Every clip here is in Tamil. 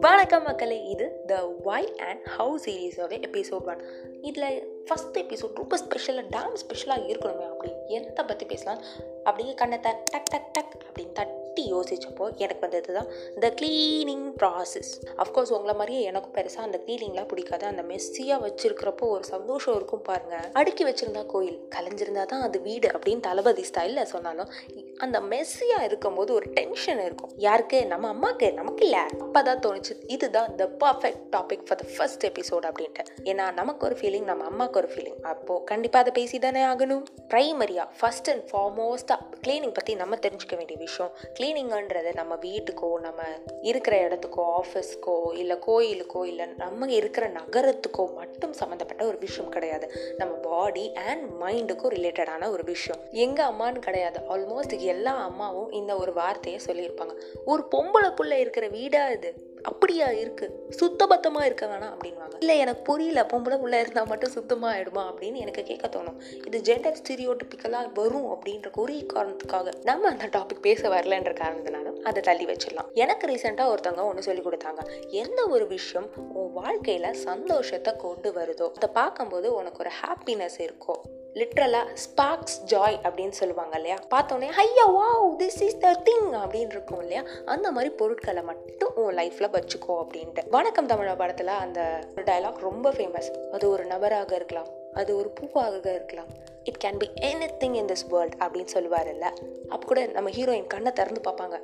வணக்கம் மக்களே இது த ஒய் அண்ட் ஹவு சீரீஸோட எபிசோட் ஒன் இதில் ஃபஸ்ட் எபிசோட் ரொம்ப ஸ்பெஷலாக டேம் ஸ்பெஷலாக இருக்கணுமே அப்படி எந்த பற்றி பேசலாம்? அப்படியே கண்ணத்தை டக் டக் டக் அப்படின்னு தட் தட்டி யோசித்தப்போ எனக்கு வந்தது தான் த க்ளீனிங் ப்ராசஸ் அஃப்கோர்ஸ் உங்களை மாதிரியே எனக்கும் பெருசாக அந்த க்ளீனிங்லாம் பிடிக்காது. அந்த மெஸ்ஸியாக வச்சுருக்கிறப்போ ஒரு சந்தோஷம் இருக்கும் பாருங்கள் அடுக்கி வச்சுருந்தா கோயில் கலைஞ்சிருந்தா தான் அது வீடு அப்படின்னு தளபதி ஸ்டைலில் சொன்னாலும் அந்த மெஸ்ஸியாக இருக்கும்போது ஒரு டென்ஷன் இருக்கும். யாருக்கு? நம்ம அம்மாவுக்கு நமக்கு இல்லை. அப்போ தான் தோணுச்சு இதுதான் the perfect topic for the first episode அப்படின்ட்டு. ஏன்னா நமக்கு ஒரு ஃபீலிங் நம்ம அம்மாவுக்கு ஒரு ஃபீலிங் அப்போது கண்டிப்பாக அதை பேசி தானே ஆகணும் ப்ரைமரியாக ஃபஸ்ட் அண்ட் ஃபார்மோஸ்ட்டாக க்ளீனிங் பற்றி நம்ம தெரிஞ்சுக்க வேண்டிய விஷயம் க்ளீனிங்கன்றது நம்ம வீட்டுக்கோ நம்ம இருக்கிற இடத்துக்கோ ஆஃபீஸ்க்கோ இல்லை கோயிலுக்கோ இல்லை நம்ம இருக்கிற நகரத்துக்கோ மட்டும் சம்மந்தப்பட்ட ஒரு விஷயம் கிடையாது. நம்ம பாடி அண்ட் மைண்டுக்கும் ரிலேட்டடான ஒரு விஷயம். எங்கள் அம்மான்னு கிடையாது. ஆல்மோஸ்ட் எல்லா அம்மாவும் இந்த ஒரு வார்த்தையை சொல்லியிருப்பாங்க. ஒரு பொம்பளை புள்ள இருக்கிற வீடாக இது? அப்படியா இருக்குது சுத்தபத்தமாக இருக்க வேணாம் அப்படின்வாங்க இல்லை எனக்கு புரியல. பொம்பளை உள்ளே இருந்தால் மட்டும் சுத்தமாக ஆகிடுமா அப்படின்னு எனக்கு கேட்க தோணும். இது ஜெண்டர் ஸ்டீரியோட்டிப்பிக்கலாக வரும் அப்படின்ற ஒரே காரணத்துக்காக நம்ம அந்த டாபிக் பேச வரலன்ற காரணத்தினால அதை தள்ளி வச்சிடலாம். எனக்கு ரீசெண்டாக ஒருத்தவங்க ஒன்று சொல்லி கொடுத்தாங்க. எந்த ஒரு விஷயம் உன் வாழ்க்கையில் சந்தோஷத்தை கொண்டு வருதோ அதை பார்க்கும்போது உனக்கு ஒரு ஹாப்பினஸ் இருக்கும் லிட்ரலாக ஸ்பார்க்ஸ் ஜாய் அப்படின்னு சொல்லுவாங்க இல்லையா? பார்த்தோன்னே ஐயா wow this is the thing அப்படின்னு இருக்கும் இல்லையா? அந்த மாதிரி பொருட்களை மட்டும் உன் லைஃப்பில் வச்சுக்கோ அப்படின்ட்டு. வணக்கம் தமிழா படத்தில் அந்த டைலாக் ரொம்ப ஃபேமஸ் அது ஒரு நபராக இருக்கலாம். அது ஒரு பூவாக இருக்கலாம். It can be anything in this world அப்படின்னு சொல்லுவார்ல்ல. அப்போ கூட நம்ம ஹீரோயின் கண்ணை திறந்து பார்ப்பாங்க.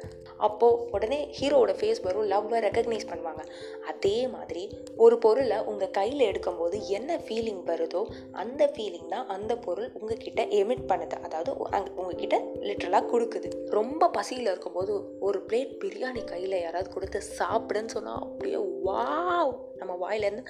அப்போது உடனே ஹீரோவோட ஃபேஸ் வரும் லவ்வை ரெக்கக்னைஸ் பண்ணுவாங்க. அதே மாதிரி ஒரு பொருளை உங்கள் கையில் எடுக்கும்போது என்ன ஃபீலிங் வருதோ அந்த ஃபீலிங் தான் அந்த பொருள் உங்ககிட்ட எமிட் பண்ணுது. அதாவது அங்கே உங்ககிட்ட லிட்ரலாக கொடுக்குது. ரொம்ப பசியில் இருக்கும்போது ஒரு பிளேட் பிரியாணி கையில் யாராவது கொடுத்து சாப்பிடுன்னு சொன்னால் அப்படியே வாவ் நம்ம வாயிலேருந்து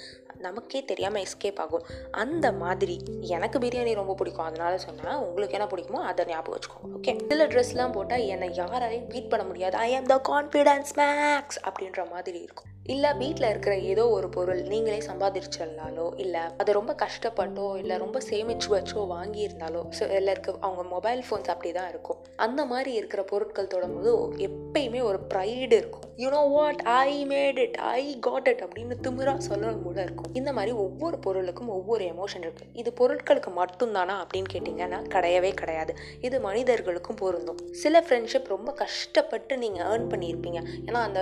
நமக்கே தெரியாமல் எஸ்கேப் ஆகும். அந்த மாதிரி எனக்கு பிரியாணி ரொம்ப பிடிக்கும். அதனால சொன்னேன் உங்களுக்கு என்ன பிடிக்குமோ அதை ஞாபகம் வச்சுக்கோங்க. ஓகே சில ட்ரெஸ்லாம் போட்டால் என்னை யாராலையும் பீட் பண்ண முடியாது. ஐ ஆம் த கான்ஃபிடன்ஸ் மேக்ஸ் அப்படின்ற மாதிரி இருக்கும். இல்லை வீட்டில் இருக்கிற ஏதோ ஒரு பொருள் நீங்களே சம்பாதிச்சிடலாலோ இல்லை அதை ரொம்ப கஷ்டப்பட்டோ இல்லை ரொம்ப சேமிச்சு வச்சோ வாங்கியிருந்தாலோ ஸோ இருக்க அவங்க மொபைல் ஃபோன்ஸ் அப்படி தான் இருக்கும். அந்த மாதிரி இருக்கிற பொருட்கள் தொடும்போது எப்பயுமே ஒரு ப்ரைடு இருக்கும். You know what I made it I got it அப்படின்னு திமிரா சொல்லணும் கூட இருக்கும். இந்த மாதிரி ஒவ்வொரு பொருளுக்கும் ஒவ்வொரு எமோஷன் இருக்குது இது பொருட்களுக்கு மட்டும்தானா அப்படின்னு கேட்டிங்கன்னா கிடையவே கிடையாது. இது மனிதர்களுக்கும் பொருந்தும். சில ஃப்ரெண்ட்ஷிப் ரொம்ப கஷ்டப்பட்டு நீங்கள் ஏர்ன் பண்ணியிருப்பீங்க. ஏன்னா அந்த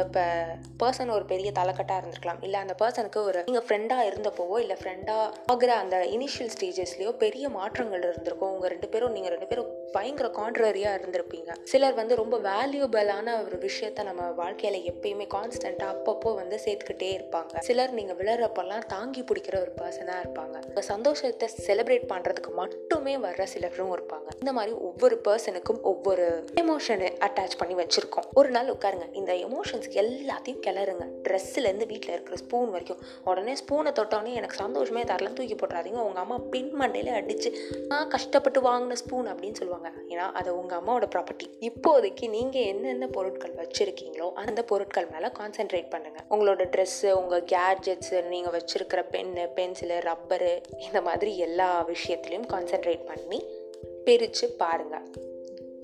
பர்சன் ஒரு பெரிய தலைக்கட்டாக இருந்திருக்கலாம். இல்லை அந்த பர்சனுக்கு ஒரு நீங்கள் ஃப்ரெண்டாக இருந்தப்போவோ இல்லை ஃப்ரெண்டாக ஆகிற அந்த இனிஷியல் ஸ்டேஜஸ்லேயோ பெரிய மாற்றங்கள் இருந்திருக்கும். உங்கள் ரெண்டு பேரும் நீங்கள் ரெண்டு பேரும் பயங்கர கான்ட்ரரியாக இருந்திருப்பீங்க. சிலர் வந்து ரொம்ப வேல்யூபிளான ஒரு விஷயத்த நம்ம வாழ்க்கையில் எப்பயுமே கான்ஸ்டண்ட்டாக அப்பப்போ வந்து சேர்த்துக்கிட்டே இருப்பாங்க. சில சிலர் நீங்கள் விழுறப்பெல்லாம் தாங்கி பிடிக்கிற ஒரு பர்சனாக இருப்பாங்க. உங்கள் சந்தோஷத்தை செலிப்ரேட் பண்ணுறதுக்கு மட்டுமே வர்ற சிலரும் இருப்பாங்க. இந்த மாதிரி ஒவ்வொரு பர்சனுக்கும் ஒவ்வொரு எமோஷனை அட்டாச் பண்ணி வச்சுருக்கோம். ஒரு நாள் உட்காருங்க. இந்த எமோஷன்ஸ் எல்லாத்தையும் கிளறுங்க. ட்ரெஸ்ஸுலேருந்து வீட்டில் இருக்கிற ஸ்பூன் வரைக்கும். உடனே ஸ்பூனை தொட்டோடனே எனக்கு சந்தோஷமே தரலாம் தூக்கி போட்டுறாதீங்க. உங்கள் அம்மா பின் மண்டையில் அடித்து நான் கஷ்டப்பட்டு வாங்கின ஸ்பூன் அப்படின்னு சொல்லுவாங்க. ஏன்னா அது உங்கள் அம்மாவோட ப்ராப்பர்ட்டி இப்போதைக்கு நீங்கள் என்னென்ன பொருட்கள் வச்சுருக்கீங்களோ அந்த பொருட்கள் மேலே கான்சென்ட்ரேட் பண்ணுங்கள் உங்களோட ட்ரெஸ்ஸு உங்கள் கேட்ஜெட்ஸு நீங்கள் வச்சுருக்கிற பென்னு பென்சிலு ரப்பரு இந்த மாதிரி எல்லா விஷயத்துலையும் கான்சென்ட்ரேட் பண்ணி பிரித்து பாருங்கள்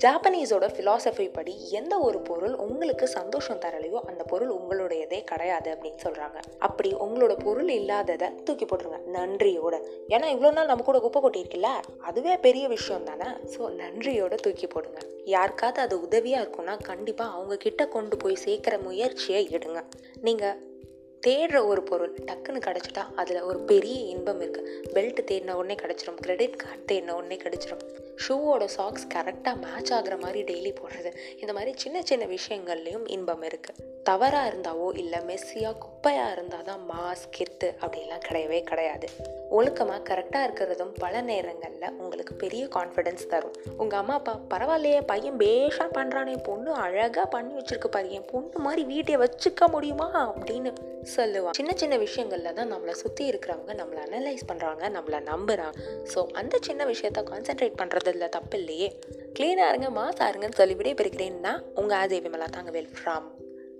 ஜாப்பனீஸோட ஃபிலாசபி படி எந்த ஒரு பொருள் உங்களுக்கு சந்தோஷம் தரலையோ அந்த பொருள் உங்களுடையதே கிடையாது அப்படின்னு சொல்கிறாங்க அப்படி உங்களோட பொருள் இல்லாததை தூக்கி போட்டுருங்க. நன்றியோட. ஏன்னா இவ்வளோ நாள் நம்ம கூட குப்பை கொட்டியிருக்குல்ல? அதுவே பெரிய விஷயம் தானே? ஸோ நன்றியோட தூக்கி போடுங்க. யாருக்காவது அது உதவியாக இருக்கும்னா கண்டிப்பாக அவங்க கிட்ட கொண்டு போய் சேர்க்குற முயற்சியை எடுங்க. நீங்கள் தேடுற ஒரு பொருள் டக்குன்னு கிடச்சிட்டா அதில் ஒரு பெரிய இன்பம் இருக்குது பெல்ட் தேடின உடனே கிடச்சிரும். கிரெடிட் கார்டு தேடின உடனே கிடச்சிரும். ஷூவோட சாக்ஸ் கரெக்டாக மேட்ச் ஆகிற மாதிரி டெய்லி போடுறது. இந்த மாதிரி சின்ன சின்ன விஷயங்கள்லேயும் இன்பம் இருக்குது தவறாக இருந்தாவோ இல்லை மெஸ்ஸியாக குப்பையாக இருந்தால் தான் மாஸ் கெத்து அப்படிலாம் கிடையவே கிடையாது. ஒழுக்கமாக கரெக்டாக இருக்கிறதும் பல நேரங்களில் உங்களுக்கு பெரிய கான்ஃபிடென்ஸ் தரும். உங்கள் அம்மா அப்பா பரவாயில்லையே பையன் பேஷாக பண்ணுறானே பொண்ணு அழகாக பண்ணி வச்சுருக்க பாரு என் பொண்ணு மாதிரி வீட்டை வச்சுக்க முடியுமா அப்படின்னு சொல்லுவான் சின்ன சின்ன விஷயங்களில் தான் நம்மளை சுற்றி இருக்கிறவங்க நம்மளை அனலைஸ் பண்ணுறாங்க நம்மளை நம்புகிறாங்க ஸோ அந்த சின்ன விஷயத்த கான்சென்ட்ரேட் பண்ணுறதுல தப்பு இல்லையே க்ளீனாக இருங்க மாசாக இருங்கன்னு சொல்லி விடைபெறுகிறேன்னா உங்கள் ஆஜய் விமலா தாங்கவேல் ஃப்ரம்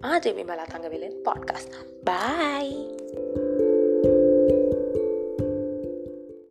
ஆஜய் விமலா தாங்கவேலின் பாட்காஸ்ட் பாய்